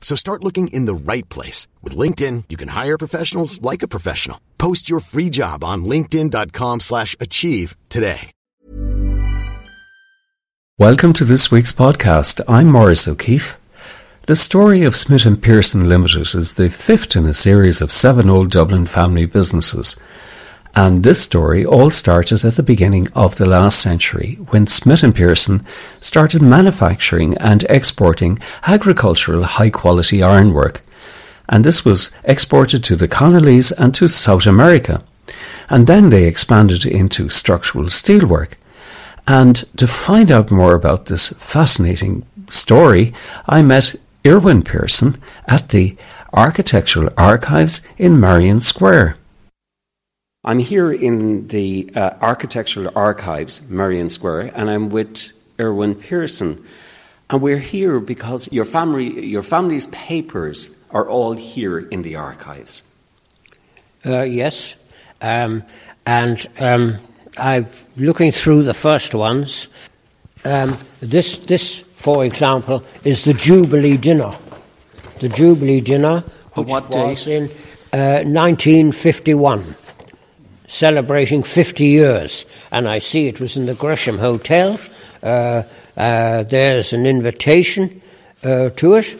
So start looking in the right place. With LinkedIn, you can hire professionals like a professional. Post your free job on linkedin.com slash achieve today. Welcome to this week's podcast. I'm Maurice O'Keefe. The story of Smith Pearson Limited is the fifth in a series of seven old Dublin family businesses. And this story all started at the beginning of the last century when Smith and Pearson started manufacturing and exporting agricultural high quality ironwork. And this was exported to the colonies and to South America. And then they expanded into structural steelwork. And to find out more about this fascinating story, I met Irwin Pearson at the Architectural Archives in Merrion Square. I'm here in the uh, Architectural Archives, Merrion Square, and I'm with Irwin Pearson. And we're here because your family, your family's papers are all here in the archives. Uh, yes, um, and um, I'm looking through the first ones. Um, this, this, for example, is the Jubilee dinner. The Jubilee dinner, which was in uh, 1951, celebrating 50 years. And I see it was in the Gresham Hotel. Uh, uh, there's an invitation uh, to it,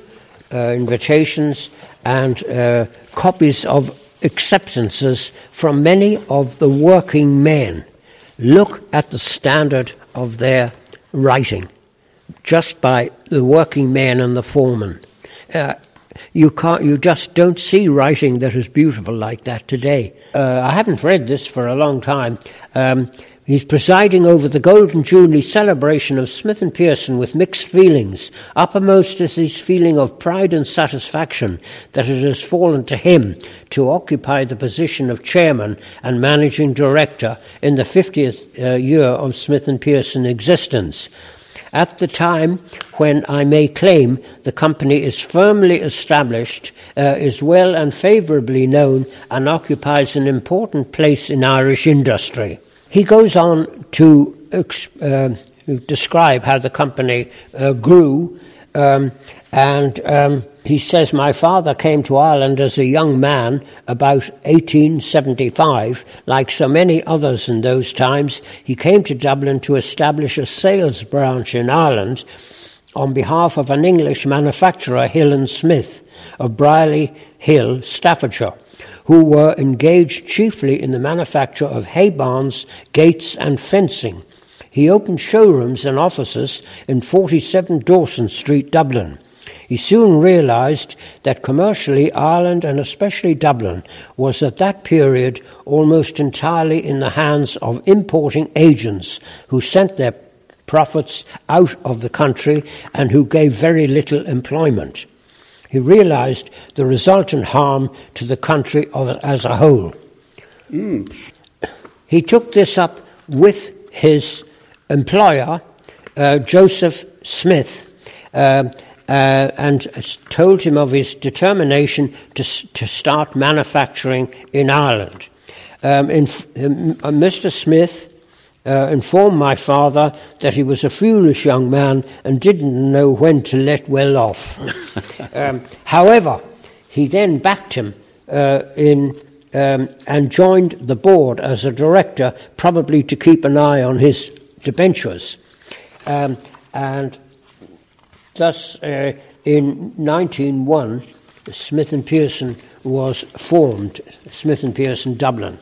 uh, invitations and uh, copies of acceptances from many of the working men look at the standard of their writing just by the working men and the foremen. You can't, you just don't see writing that is beautiful like that today. Uh, I haven't read this for a long time. Um, he's presiding over the Golden Jubilee celebration of Smith and Pearson with mixed feelings. Uppermost is his feeling of pride and satisfaction that it has fallen to him to occupy the position of chairman and managing director in the 50th uh, year of Smith and Pearson existence. At the time when I may claim the company is firmly established, uh, is well and favourably known, and occupies an important place in Irish industry. He goes on to uh, describe how the company uh, grew, um, and um, he says, My father came to Ireland as a young man about 1875. Like so many others in those times, he came to Dublin to establish a sales branch in Ireland on behalf of an English manufacturer, Hill and Smith, of Brierley Hill, Staffordshire, who were engaged chiefly in the manufacture of hay barns, gates, and fencing. He opened showrooms and offices in 47 Dawson Street, Dublin. He soon realized that commercially Ireland and especially Dublin was at that period almost entirely in the hands of importing agents who sent their profits out of the country and who gave very little employment. He realized the resultant harm to the country as a whole. He took this up with his employer, uh, Joseph Smith, uh, uh, and told him of his determination to, to start manufacturing in Ireland. Um, in, um, uh, Mr. Smith uh, informed my father that he was a foolish young man and didn't know when to let well off. um, however, he then backed him uh, in um, and joined the board as a director, probably to keep an eye on his debentures. Um, and thus, uh, in 1901, Smith and Pearson was formed, Smith and Pearson Dublin.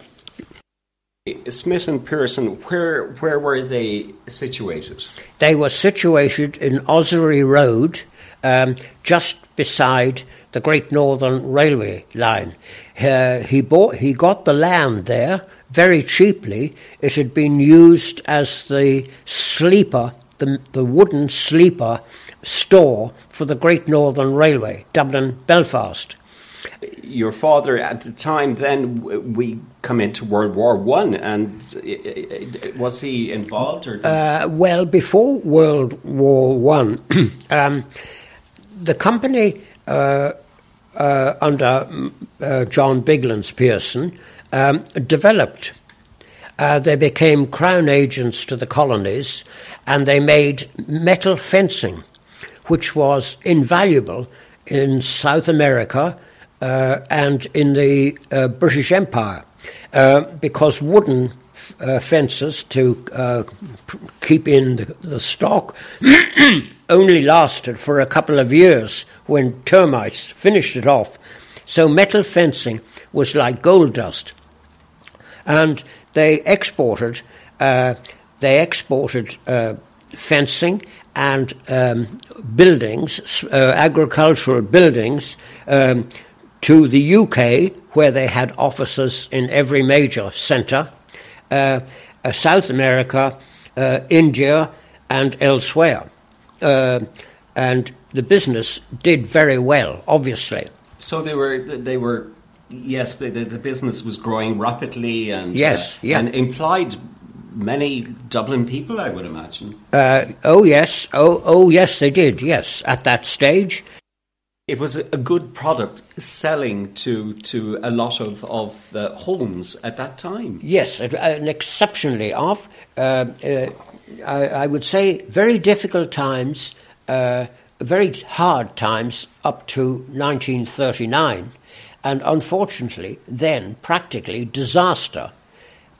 Smith and Pearson, where where were they situated? They were situated in Ossory Road, um, just beside the Great Northern Railway line. Uh, he bought, he got the land there very cheaply. It had been used as the sleeper, the, the wooden sleeper store for the Great Northern Railway, Dublin Belfast. Your father, at the time, then we come into World War One, and was he involved? Or uh, well, before World War One, um, the company uh, uh, under uh, John Biglands Pearson um, developed. Uh, they became crown agents to the colonies, and they made metal fencing, which was invaluable in South America uh, and in the uh, British Empire, because wooden uh, fences to uh, keep in the, the stock only lasted for a couple of years when termites finished it off. So metal fencing was like gold dust, and they exported. Uh, they exported uh, fencing and um, buildings, uh, agricultural buildings, um, to the UK, where they had offices in every major centre, uh, uh, South America, uh, India, and elsewhere. and the business did very well, obviously. So they were they were yes the, the, the business was growing rapidly and yes uh, yeah. and implied many Dublin people I would imagine. Uh, oh yes oh oh yes they did yes at that stage it was a good product selling to to a lot of of the homes at that time. Yes, an exceptionally off. Uh, uh, I, I, would say very difficult times, uh, very hard times up to 1939, and unfortunately, then practically disaster,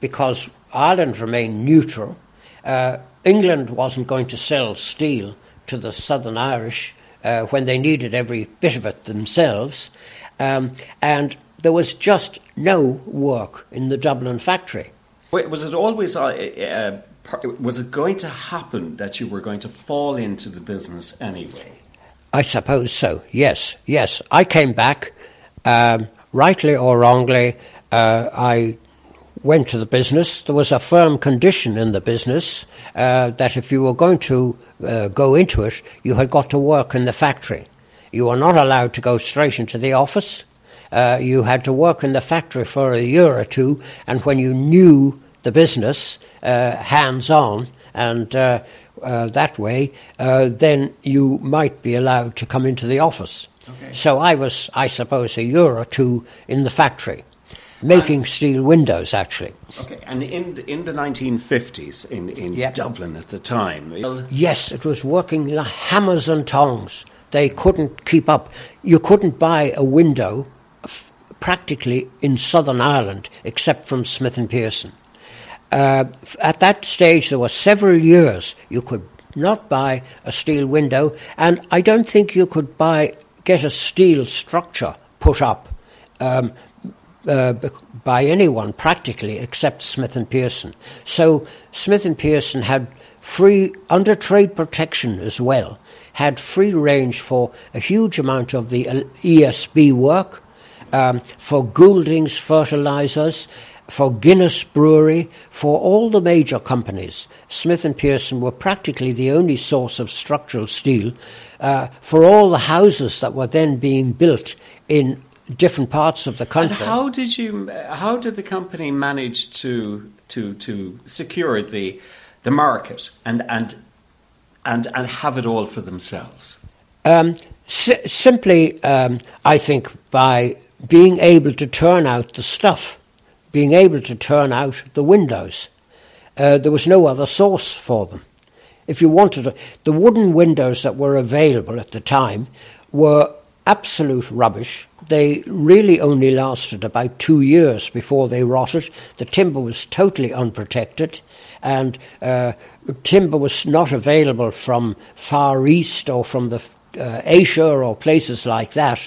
because Ireland remained neutral. Uh, England wasn't going to sell steel to the Southern Irish uh, when they needed every bit of it themselves. Um, and there was just no work in the Dublin factory. Wait, was it always uh, uh, was it going to happen that you were going to fall into the business anyway? I suppose so. Yes, yes. I came back, um, rightly or wrongly. Uh, I went to the business. There was a firm condition in the business uh, that if you were going to uh, go into it, you had got to work in the factory. You were not allowed to go straight into the office. Uh, you had to work in the factory for a year or two, and when you knew the business uh, hands on and uh, uh, that way, then you might be allowed to come into the office. Okay. So I was, I suppose, a year or two in the factory making and, steel windows, actually. Okay, and in the, in the 1950s in, in yep. Dublin at the time? Yes, it was working like hammers and tongs. They couldn't keep up. You couldn't buy a window f- practically in Southern Ireland except from Smith and Pearson. Uh, at that stage, there were several years you could not buy a steel window, and I don't think you could buy get a steel structure put up um, uh, by anyone practically except Smith and Pearson. So Smith and Pearson had free under trade protection as well, had free range for a huge amount of the ESB work, um, for Goulding's fertilizers, for Guinness Brewery, for all the major companies. Smith and Pearson were practically the only source of structural steel uh, for all the houses that were then being built in different parts of the country. And how did you? How did the company manage to to to secure the the market and and and and have it all for themselves? Um, si- simply, um, I think by being able to turn out the stuff, being able to turn out the windows. Uh, there was no other source for them. If you wanted the wooden windows that were available at the time were absolute rubbish. They really only lasted about two years before they rotted. The timber was totally unprotected, and uh, timber was not available from Far East or from the uh, Asia or places like that.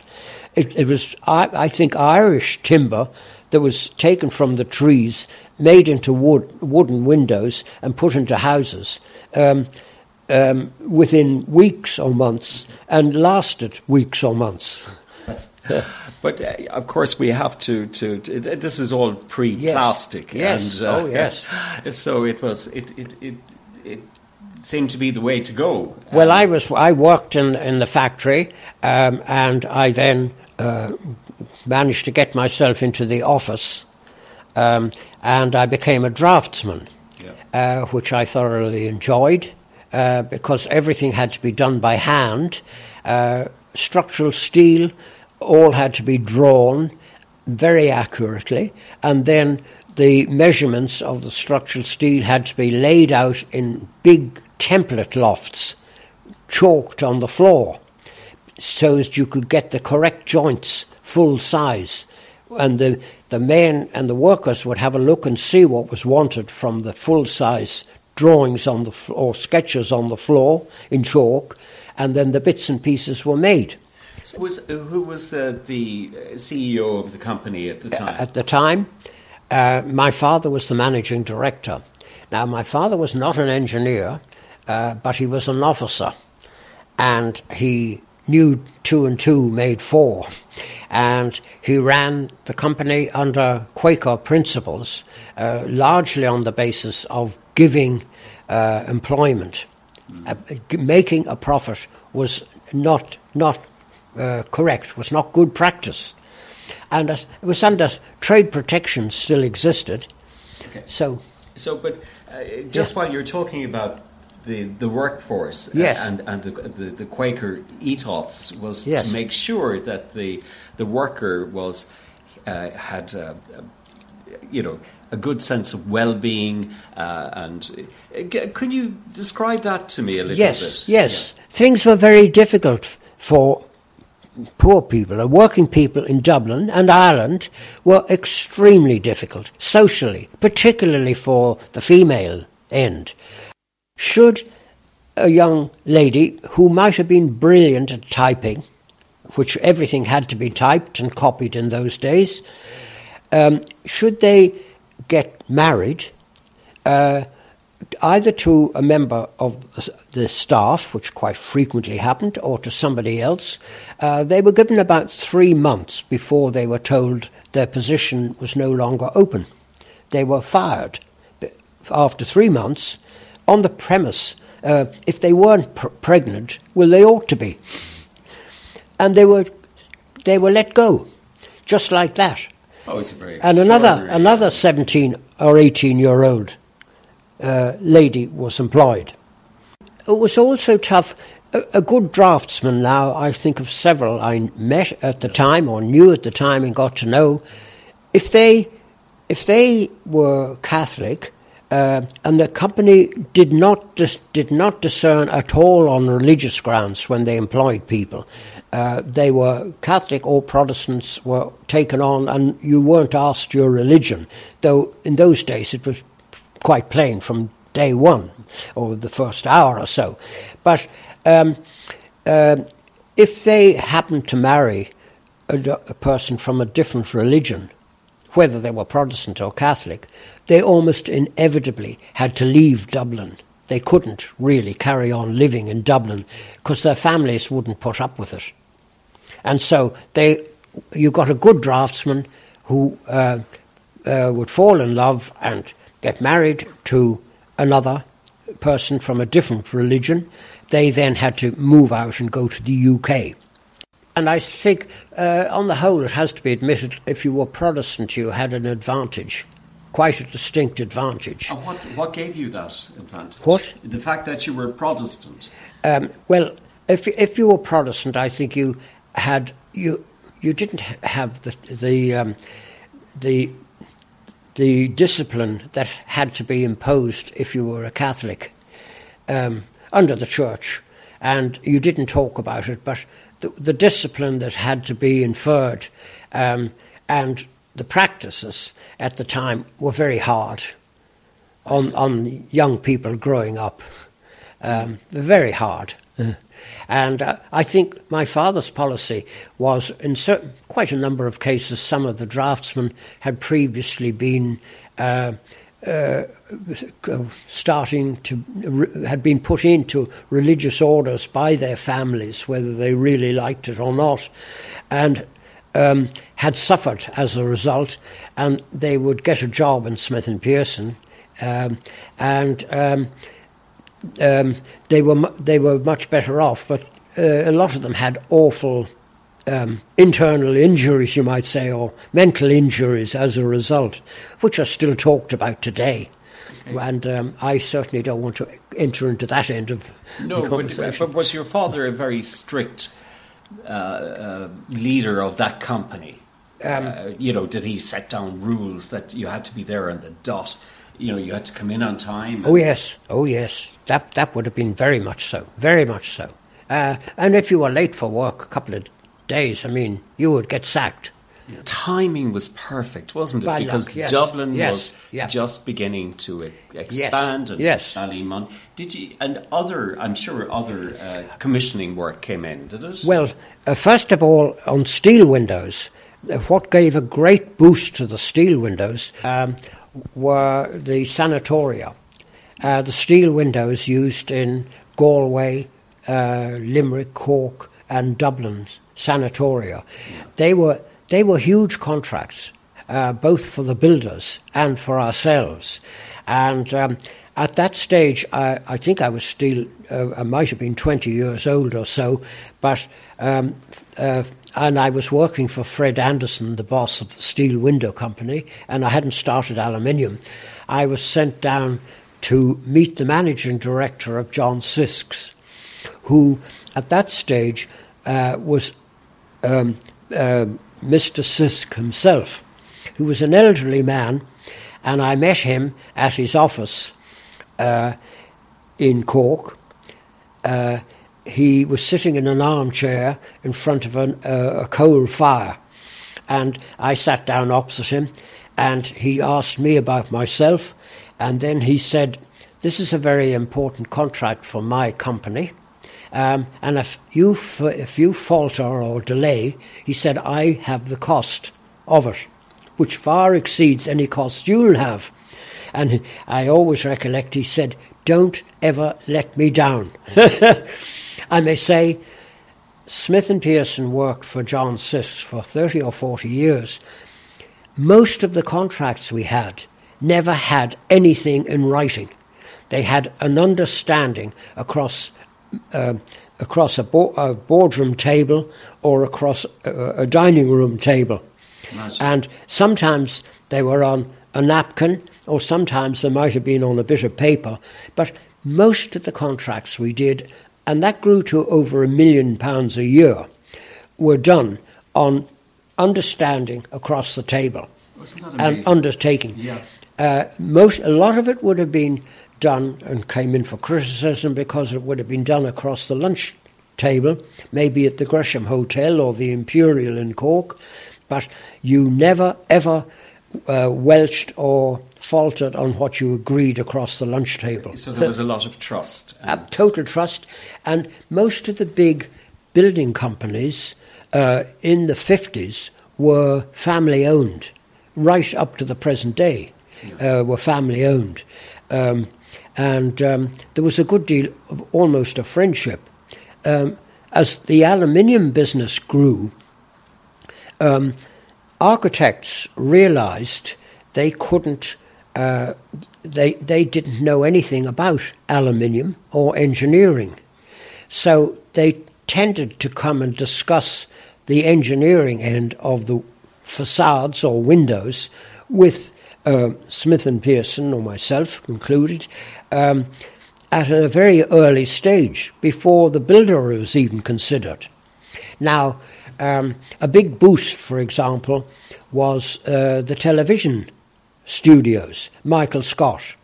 It, it was, I, I, think, Irish timber that was taken from the trees, made into wood, wooden windows, and put into houses. Um, um, within weeks or months, and lasted weeks or months. But uh, of course, we have to. to, to this is all pre-plastic. Yes. yes. And, uh, oh, yes. So it was. It, it, it, it seemed to be the way to go. Well, um, I was. I worked in in the factory, um, and I then uh, managed to get myself into the office, um, and I became a draftsman, yeah. uh, which I thoroughly enjoyed. Uh, because everything had to be done by hand. Uh, structural steel all had to be drawn very accurately, and then the measurements of the structural steel had to be laid out in big template lofts, chalked on the floor, so as you could get the correct joints full size. And the, the men and the workers would have a look and see what was wanted from the full size drawings on the or sketches on the floor in chalk, and then the bits and pieces were made. Was, who was the, the CEO of the company at the time? At the time, uh, my father was the managing director. Now, my father was not an engineer, uh, but he was an officer, and he knew two and two made four. And he ran the company under Quaker principles, uh, largely on the basis of giving uh, employment. Uh, making a profit was not, not uh, correct, was not good practice. And it was under trade protection still existed. Okay. So, so, but uh, just yeah. while you're talking about the, the workforce yes. and, and the, the, the Quaker ethos was yes. to make sure that the, the worker was uh, had uh, you know a good sense of well-being uh, and uh, can you describe that to me a little yes, bit yes yeah. things were very difficult for poor people, the working people in Dublin and Ireland were extremely difficult socially, particularly for the female end. Should a young lady who might have been brilliant at typing, which everything had to be typed and copied in those days, um, should they get married, uh, either to a member of the staff, which quite frequently happened, or to somebody else. Uh, they were given about three months before they were told their position was no longer open. They were fired after three months on the premise uh, if they weren't pr- pregnant, well, they ought to be. And they were, they were let go, just like that. Oh, it's very and another another seventeen or eighteen year old uh, lady was employed. It was also tough. A, a, good draftsman now, I think of several I met at the time or knew at the time and got to know. If they, if they were Catholic, uh, and the company did not dis- did not discern at all on religious grounds when they employed people. Uh, they were Catholic or Protestants were taken on, and you weren't asked your religion. Though in those days it was quite plain from day one or the first hour or so. But um, uh, if they happened to marry a, a, person from a different religion, whether they were Protestant or Catholic, they almost inevitably had to leave Dublin. They couldn't really carry on living in Dublin because their families wouldn't put up with it. And so they, you got a good draftsman who uh, uh, would fall in love and get married to another person from a different religion, they then had to move out and go to the UK. And I think, uh, on the whole, it has to be admitted, if you were Protestant, you had an advantage, quite a distinct advantage. And what, what gave you that advantage? What? The fact that you were Protestant. Um, well, if if you were Protestant, I think you had you you didn't have the the um, the the discipline that had to be imposed if you were a Catholic um, under the church. And you didn't talk about it, but the, the discipline that had to be inferred um, and the practices at the time were very hard on, on young people growing up. um, very hard. And uh, I think my father's policy was, in certain, quite a number of cases, some of the draftsmen had previously been uh, uh, starting to, had been put into religious orders by their families, whether they really liked it or not, and um, had suffered as a result, and they would get a job in Smith and Pearson, um, and um, um, they were they were much better off. But uh, a lot of them had awful um, internal injuries, you might say, or mental injuries as a result, which are still talked about today. Okay. And um, I certainly don't want to enter into that end of no, the conversation. But, but was your father a very strict uh, uh, leader of that company? Um, uh, you know, did he set down rules that you had to be there on the dot? You know, you had to come in on time. Oh yes, oh yes. That that would have been very much so, very much so. Uh, and if you were late for work a couple of days, I mean, you would get sacked. Yeah. Timing was perfect, wasn't it? By because luck, yes. Dublin yes. was yeah. just beginning to expand yes. and yes. Ballymun. Did you and other? I'm sure other uh, commissioning work came in. Did it? Well, uh, first of all, on steel windows, uh, what gave a great boost to the steel windows um, were the sanatoria. Uh, the steel windows used in Galway, uh, Limerick, Cork, and Dublin sanatoria. They were they were huge contracts, uh, both for the builders and for ourselves. And um, at that stage, I, I, think I was still, uh, I might have been 20 years old or so, but, um, uh, and I was working for Fred Anderson, the boss of the Steel Window Company, and I hadn't started aluminium. I was sent down to meet the managing director of John Sisks, who at that stage uh, was um, uh, Mr. Sisk himself, who was an elderly man, and I met him at his office uh, in Cork. He was sitting in an armchair in front of an, uh, a coal fire, and I sat down opposite him, and he asked me about myself, and then he said, "This is a very important contract for my company." Um, and if you, if you falter or delay, he said, I have the cost of it, which far exceeds any cost you'll have. And I always recollect he said, Don't ever let me down. I may say, Smith and Pearson worked for John Sisk for 30 or 40 years. Most of the contracts we had never had anything in writing. They had an understanding across uh, across a, bo- a, boardroom table or across a, a dining room table. Nice. And sometimes they were on a napkin, or sometimes they might have been on a bit of paper. But most of the contracts we did, and that grew to over a million pounds a year, were done on understanding across the table and undertaking. Yeah. Uh, most, a lot of it would have been done and came in for criticism because it would have been done across the lunch table, maybe at the Gresham Hotel or the Imperial in Cork, but you never ever uh, welched or faltered on what you agreed across the lunch table. So there was a lot of trust. Uh, total trust. And most of the big building companies uh, in the 50s were family owned, right up to the present day, yeah. uh, were family owned. Um, and um, there was a good deal of almost a friendship. Um, as the aluminium business grew, um, architects realized they couldn't, uh, they, they didn't know anything about aluminium or engineering. So they tended to come and discuss the engineering end of the facades or windows with uh, Smith and Pearson or myself included, um, at a very early stage before the builder was even considered. Now, um, a big boost, for example, was uh, the television studios, Michael Scott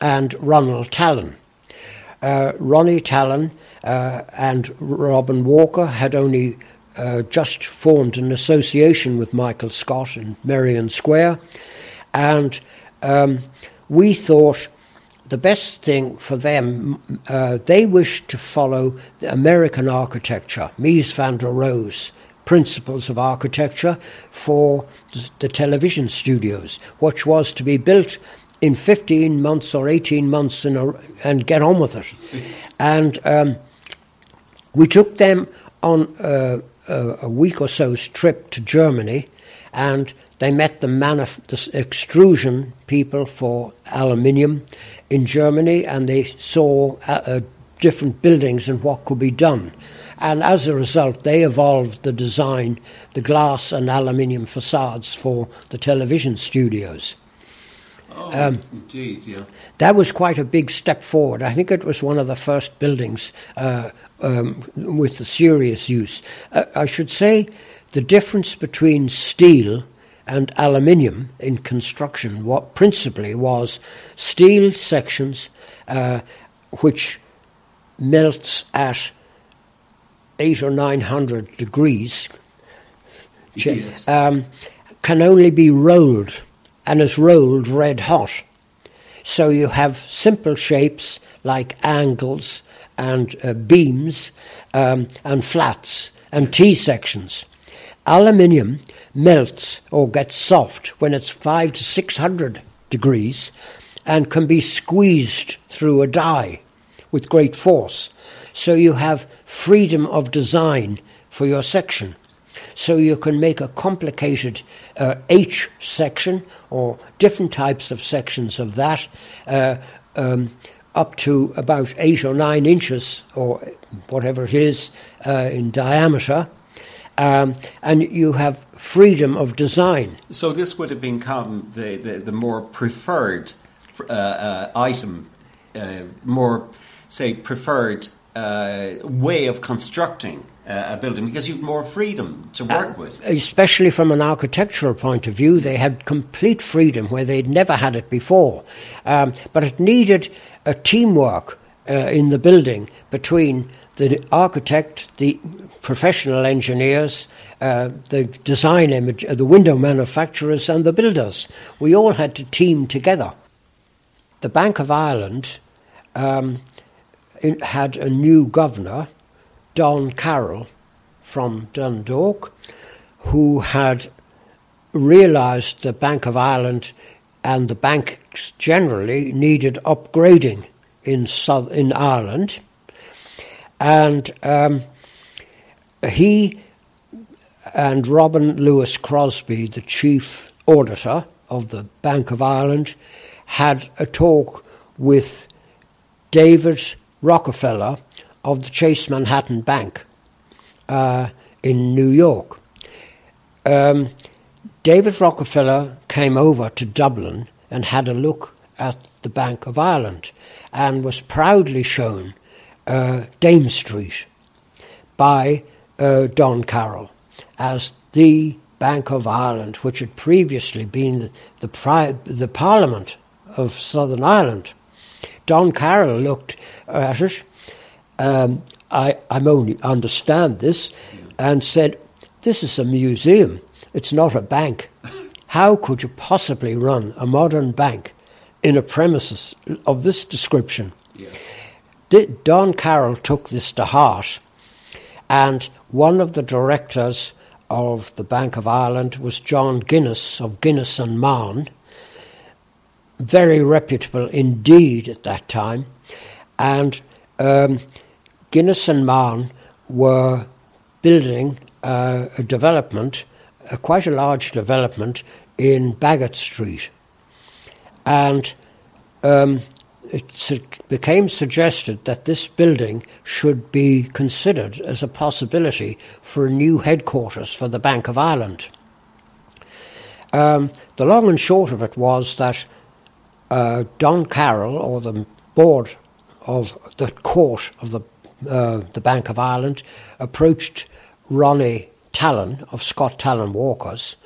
and Ronald Tallon. Uh, Ronnie Tallon uh, and Robin Walker had only uh, just formed an association with Michael Scott in Merrion Square, and um, we thought the best thing for them, uh, they wished to follow the American architecture, Mies van der Rohe's principles of architecture for the television studios, which was to be built in 15 months or 18 months a, and get on with it. And um, we took them on a, a week or so's trip to Germany, and they met the, manif- the extrusion people for aluminium in Germany, and they saw uh, uh, different buildings and what could be done. And as a result, they evolved the design, the glass and aluminium facades for the television studios. Oh, um, indeed, yeah. That was quite a big step forward. I think it was one of the first buildings uh, um, with the serious use. Uh, I should say the difference between steel and aluminium in construction what principally was steel sections uh, which melts at eight or nine hundred degrees yes. um, can only be rolled and is rolled red hot. So you have simple shapes like angles and uh, beams um, and flats and T sections. Aluminium melts or gets soft when it's five to six hundred degrees and can be squeezed through a die with great force. So you have freedom of design for your section. So you can make a complicated uh, H section or different types of sections of that uh, um, up to about eight or nine inches or whatever it is uh, in diameter um, and you have freedom of design. So this would have become the, the, the more preferred uh, uh, item, uh, more, say, preferred uh, way of constructing uh, a building because you've more freedom to work uh, with. Especially from an architectural point of view, they had complete freedom where they'd never had it before. Um, but it needed a teamwork in the building between the architect, the professional engineers, uh, the design image, uh, the window manufacturers, and the builders. We all had to team together. The Bank of Ireland um, had a new governor, Don Carroll from Dundalk, who had realised the Bank of Ireland and the banks generally needed upgrading in South, in Ireland. And um, he and Robin Lewis Crosbie, the chief auditor of the Bank of Ireland, had a talk with David Rockefeller of the Chase Manhattan Bank uh, in New York. Um, David Rockefeller came over to Dublin and had a look at the Bank of Ireland and was proudly shown uh, Dame Street by uh, Don Carroll as the Bank of Ireland, which had previously been the, the, pri- the Parliament of Southern Ireland. Don Carroll looked at it. Um, I, I only understand this, and said, "This is a museum. It's not a bank. How could you possibly run a modern bank in a premises of this description?" Yeah. Don Carroll took this to heart, and one of the directors of the Bank of Ireland was John Guinness of Guinness and Mahon, very reputable indeed at that time, and um, Guinness and Mahon were building uh, a development, uh, quite a large development in Baggot Street, and um, it became suggested that this building should be considered as a possibility for a new headquarters for the Bank of Ireland. Um, the long and short of it was that uh, Don Carroll, or the board of the court of the, uh, the Bank of Ireland, approached Ronnie Tallon of Scott Tallon Walkers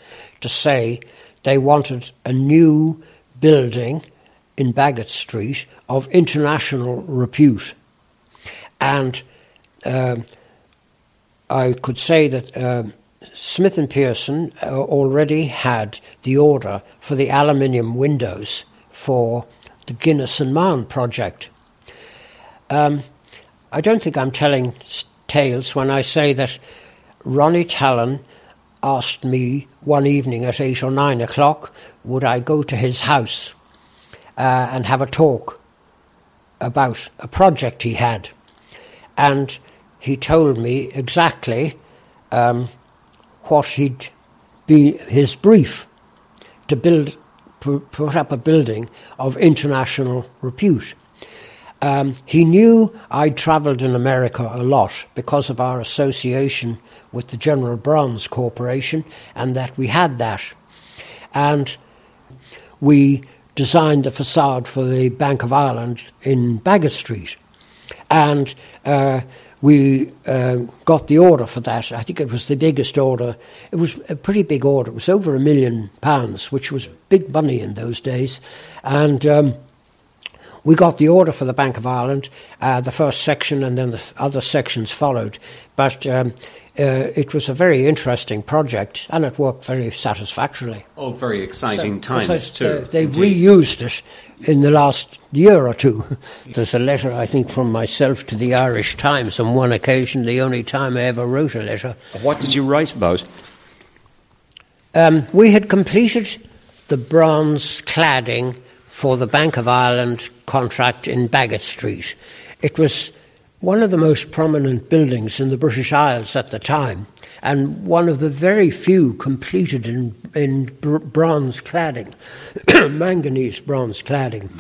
to say they wanted a new building in Baggot Street of international repute. And uh, I could say that uh, Smith and Pearson uh, already had the order for the aluminium windows for the Guinness and Mahon project. Um, I don't think I'm telling tales when I say that Ronnie Tallon asked me one evening at eight or nine o'clock would I go to his house uh, and have a talk about a project he had. And he told me exactly um, what he'd be his brief to build, put up a building of international repute. Um, he knew I'd travelled in America a lot because of our association with the General Bronze Corporation, and that we had that. And we designed the facade for the Bank of Ireland in Baggot Street. And uh, we uh, got the order for that. I think it was the biggest order. It was a pretty big order. It was over a million pounds, which was big money in those days. And um, we got the order for the Bank of Ireland, uh, the first section, and then the other sections followed. But um, uh, it was a very interesting project and it worked very satisfactorily. Oh, very exciting so, times too. They, reused it in the last year or two. There's a letter, I think, from myself to the Irish Times on one occasion, the only time I ever wrote a letter. What did you write about? Um, we had completed the bronze cladding for the Bank of Ireland contract in Baggot Street. It was one of the most prominent buildings in the British Isles at the time, and one of the very few completed in, in br- bronze cladding, manganese bronze cladding.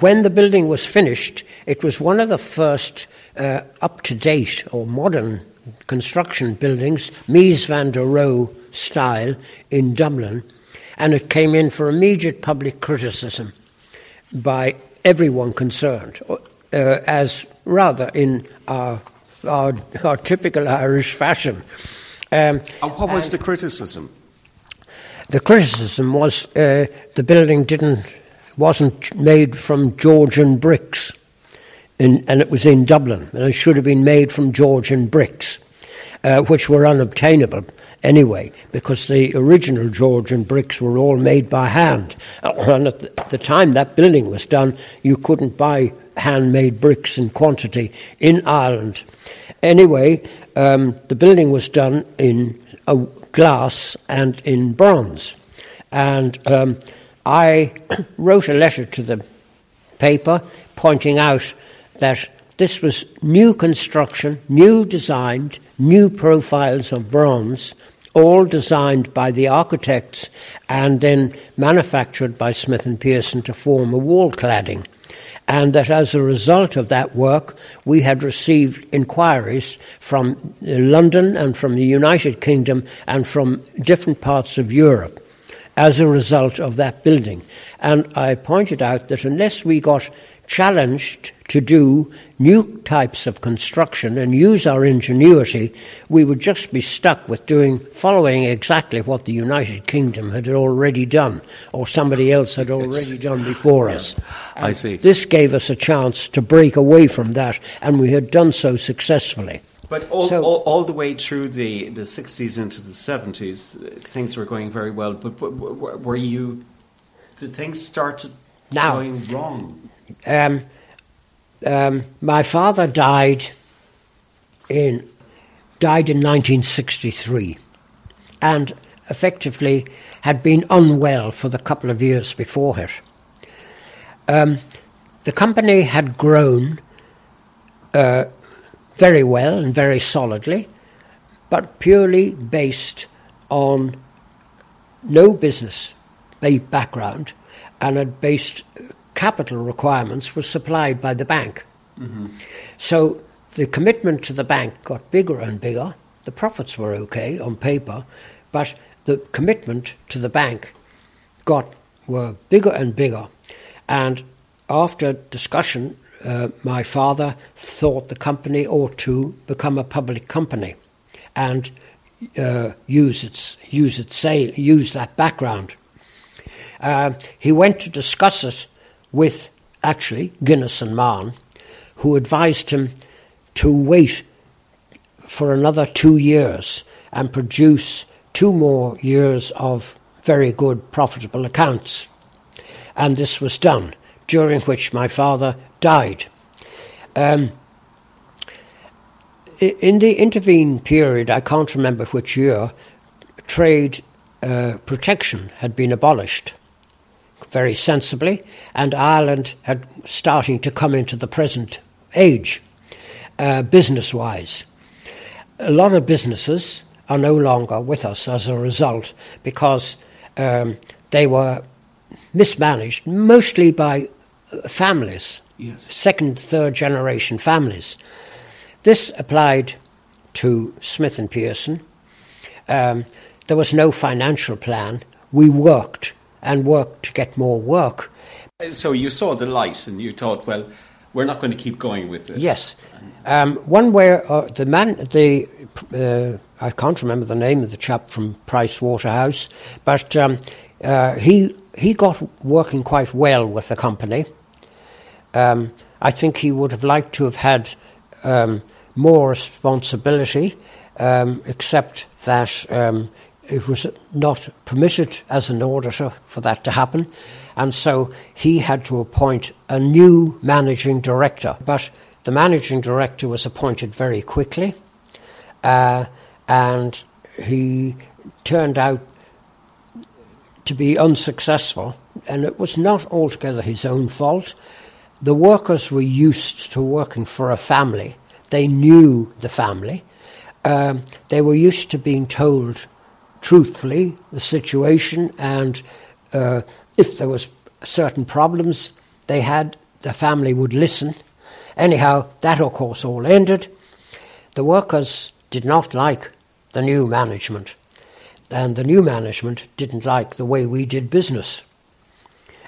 When the building was finished, it was one of the first uh, up to date or modern construction buildings, Mies van der Rohe style, in Dublin, and it came in for immediate public criticism by everyone concerned uh, as rather in our, our, our, typical Irish fashion. Um, what was the criticism? The criticism was uh, the building didn't wasn't made from Georgian bricks, in, and it was in Dublin, and it should have been made from Georgian bricks, uh, which were unobtainable anyway, because the original Georgian bricks were all made by hand. And at the time that building was done, you couldn't buy handmade bricks in quantity in Ireland. Anyway, um, the building was done in glass and in bronze. And um, I wrote a letter to the paper pointing out that this was new construction, new designed, new profiles of bronze, all designed by the architects and then manufactured by Smith and Pearson to form a wall cladding and that as a result of that work, we had received inquiries from uh, London and from the United Kingdom and from different parts of Europe as a result of that building. And I pointed out that unless we got challenged to do new types of construction and use our ingenuity, we would just be stuck with doing following exactly what the United Kingdom had already done or somebody else had already yes. done before us. And I see. This gave us a chance to break away from that, and we had done so successfully. But all, so, all, all, the way through the, the 60s into the 70s, things were going very well. But were you, did things start now, going wrong? Um, um, my father died in died in 1963, and effectively had been unwell for the couple of years before it. Um, the company had grown uh, very well and very solidly, but purely based on no business background and had based capital requirements were supplied by the bank. Mm-hmm. So the commitment to the bank got bigger and bigger. The profits were okay on paper, but the commitment to the bank got were bigger and bigger. And after discussion, uh, my father thought the company ought to become a public company and uh, use its use its sale, use that background. Uh, he went to discuss it with actually Guinness and Mahon, who advised him to wait for another two years and produce two more years of very good profitable accounts. and this was done, during which my father died. Um, in the intervening period, I can't remember which year, trade uh, protection had been abolished very sensibly, and Ireland had starting to come into the present age, uh, business wise. A lot of businesses are no longer with us as a result because um, they were mismanaged mostly by families, yes. second, third generation families. This applied to Smith and Pearson. Um, there was no financial plan. We worked and work to get more work. So you saw the light and you thought, well, we're not going to keep going with this. Yes. Um, one way, uh, the man, the uh, I can't remember the name of the chap from Price Waterhouse, but um, uh, he he got working quite well with the company. Um, I think he would have liked to have had um, more responsibility, um, except that um, it was not permitted as an auditor for that to happen, and so he had to appoint a new managing director. But the managing director was appointed very quickly, uh, and he turned out to be unsuccessful, and it was not altogether his own fault. The workers were used to working for a family, they knew the family. Um, they were used to being told truthfully the situation, and uh, if there was certain problems they had, the family would listen. Anyhow, that of course all ended. The workers did not like the new management, and the new management didn't like the way we did business,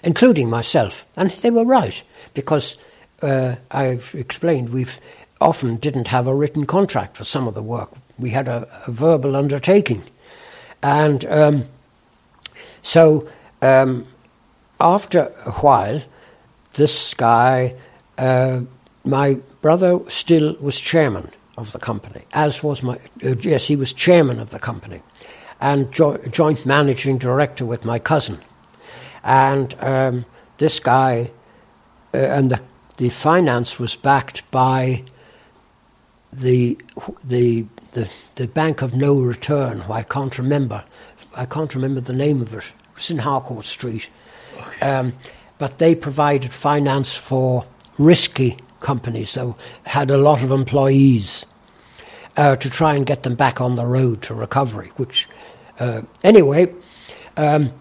including myself. And they were right, because uh, I've explained we've often didn't have a written contract for some of the work. We had a, a verbal undertaking. And um, so um, after a while, this guy, uh, my brother still was chairman of the company, as was my, uh, yes, he was chairman of the company, and jo- joint managing director with my cousin. And um, this guy, uh, and the, the finance was backed by the, the the, the Bank of No Return, who I can't remember. I can't remember the name of it. It's in Harcourt Street. Okay. Um, but they provided finance for risky companies that had a lot of employees uh, to try and get them back on the road to recovery. Which, uh, anyway, um,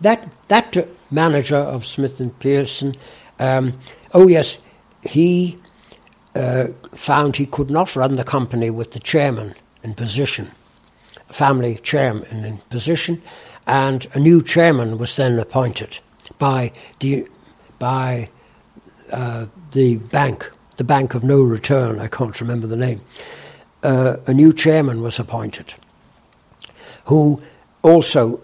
that that manager of Smith and Pearson, um, oh yes, he uh, found he could not run the company with the chairman in position, family chairman in position, and a new chairman was then appointed by the by uh, the bank, the Bank of No Return. I can't remember the name. Uh, a new chairman was appointed, who also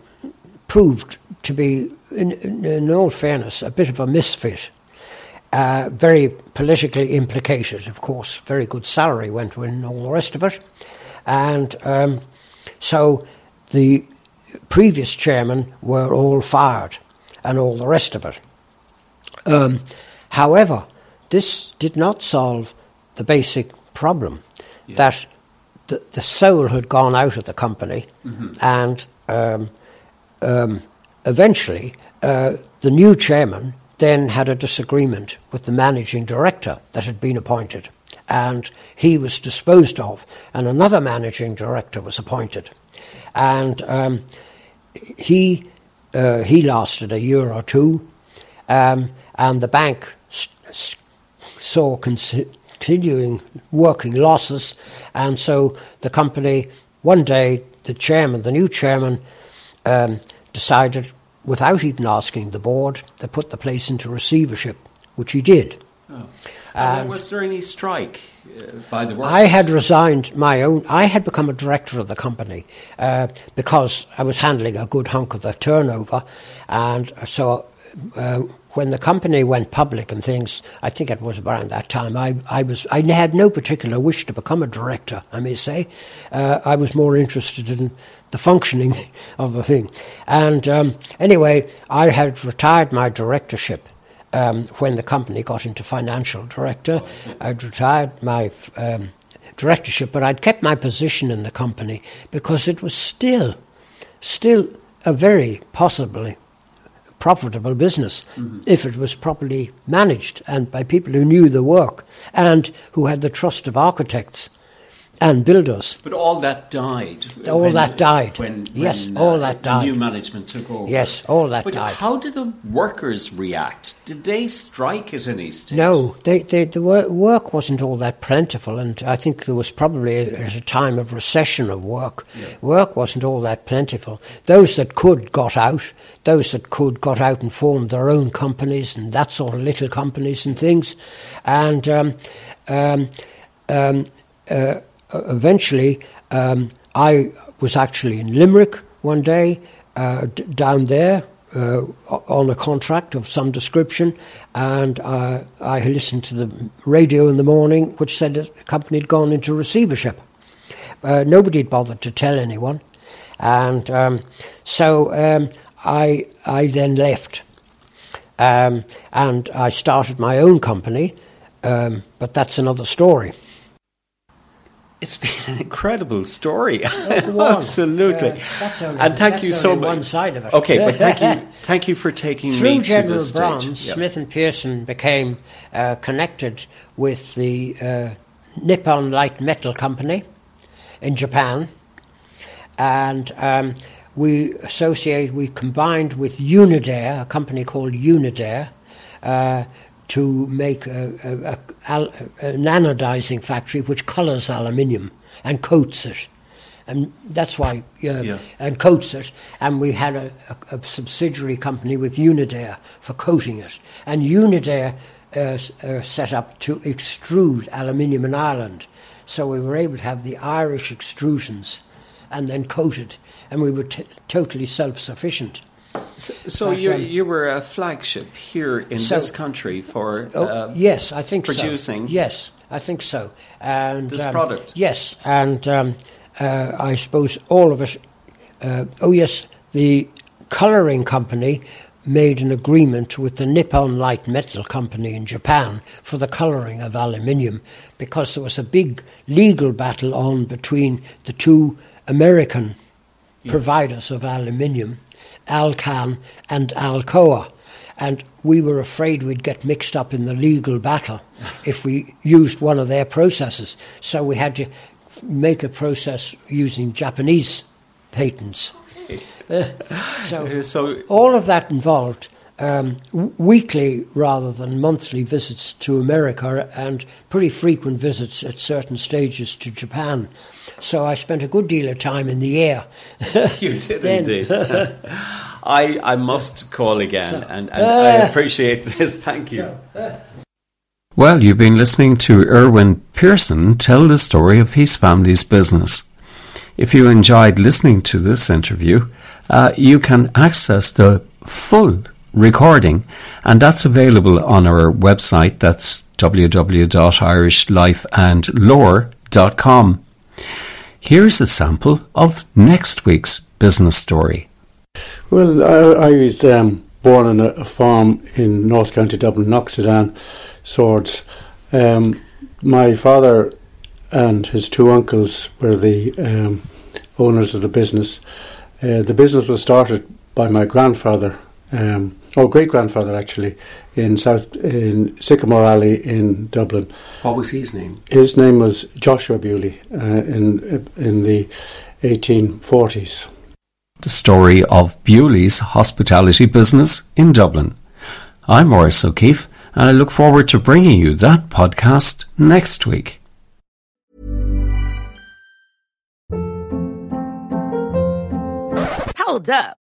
proved to be, in, in all fairness, a bit of a misfit uh, very politically implicated, of course. Very good salary went in, all the rest of it. And um, so the previous chairmen were all fired and all the rest of it. Um, however, this did not solve the basic problem yeah. that the, the soul had gone out of the company mm-hmm. and um, um, eventually uh, the new chairman then had a disagreement with the managing director that had been appointed, and he was disposed of, and another managing director was appointed, and um, he uh, he lasted a year or two, um, and the bank saw continuing working losses, and so the company one day the chairman, the new chairman, um, decided without even asking the board, they put the place into receivership, which he did. Oh. And was there any strike uh, by the workers? I had resigned my own. I had become a director of the company uh, because I was handling a good hunk of the turnover, and so uh, when the company went public and things, I think it was around that time. I, I was I had no particular wish to become a director. I may say, uh, I was more interested in the functioning of the thing. And um, anyway, I had retired my directorship um, when the company got into financial director. I'd retired my um, directorship, but I'd kept my position in the company because it was still, still a very possibly profitable business mm-hmm. if it was properly managed and by people who knew the work and who had the trust of architects and builders. But all that died. All when, that died. When, yes, when, all uh, that died. New management took over. Yes, all that but died. How did the workers react? Did they strike at any stage? No, they, they, the work wasn't all that plentiful, and I think there was probably a, a time of recession of work. Yeah. Work wasn't all that plentiful. Those that could got out. Those that could got out and formed their own companies and that sort of little companies and things, and. Um, um, um, uh, eventually, um, I was actually in Limerick one day uh, d- down there uh, on a contract of some description, and uh, I listened to the radio in the morning, which said the company had gone into receivership. Uh, nobody had bothered to tell anyone, and um, so um, I I then left, um, and I started my own company, um, but that's another story. It's been an incredible story. Absolutely. Only, and thank you so much. One side of it. Okay, but thank you, thank you for taking Through me General to this Bronze, stage. Smith and Pearson became uh, connected with the uh, Nippon Light Metal Company in Japan, and um, we associate, we combined with Unidare, a company called Unidare. Uh, to make a, a, a, an anodizing factory which colors aluminium and coats it. And that's why, uh, yeah. and coats it. And we had a, a, subsidiary company with Unidare for coating it. And Unidare uh, uh, set up to extrude aluminium in Ireland. So we were able to have the Irish extrusions and then coated. And we were t- totally self sufficient. So, so you you were a flagship here in so, this country for oh, uh, yes, I think producing. So. Yes, I think so. And this um, product. Yes, and um, uh, I suppose all of us. Uh, oh yes, the colouring company made an agreement with the Nippon Light Metal Company in Japan for the colouring of aluminium because there was a big legal battle on between the two American yeah. providers of aluminium Alcan and Alcoa. And we were afraid we'd get mixed up in the legal battle if we used one of their processes. So we had to make a process using Japanese patents. Uh, so, so, all of that involved um, weekly rather than monthly visits to America and pretty frequent visits at certain stages to Japan. So I spent a good deal of time in the air. you did indeed. I, I must call again, so, and, and uh, I appreciate this. Thank you. uh. Well, you've been listening to Erwin Pearson tell the story of his family's business. If you enjoyed listening to this interview, uh, you can access the full recording, and that's available on our website. That's www.irishlifeandlore.com. Here's a sample of next week's business story. Well, I, I was um, born on a, farm in North County Dublin, Knocksedan, Swords. Um, my father and his two uncles were the um, owners of the business. Uh, the business was started by my grandfather, um, or great grandfather actually, in South in Sycamore Alley in Dublin. What was his name? His name was Joshua Bewley uh, in in the 1840s. The story of Bewley's hospitality business in Dublin. I'm Maurice O'Keeffe, and I look forward to bringing you that podcast next week. Hold up.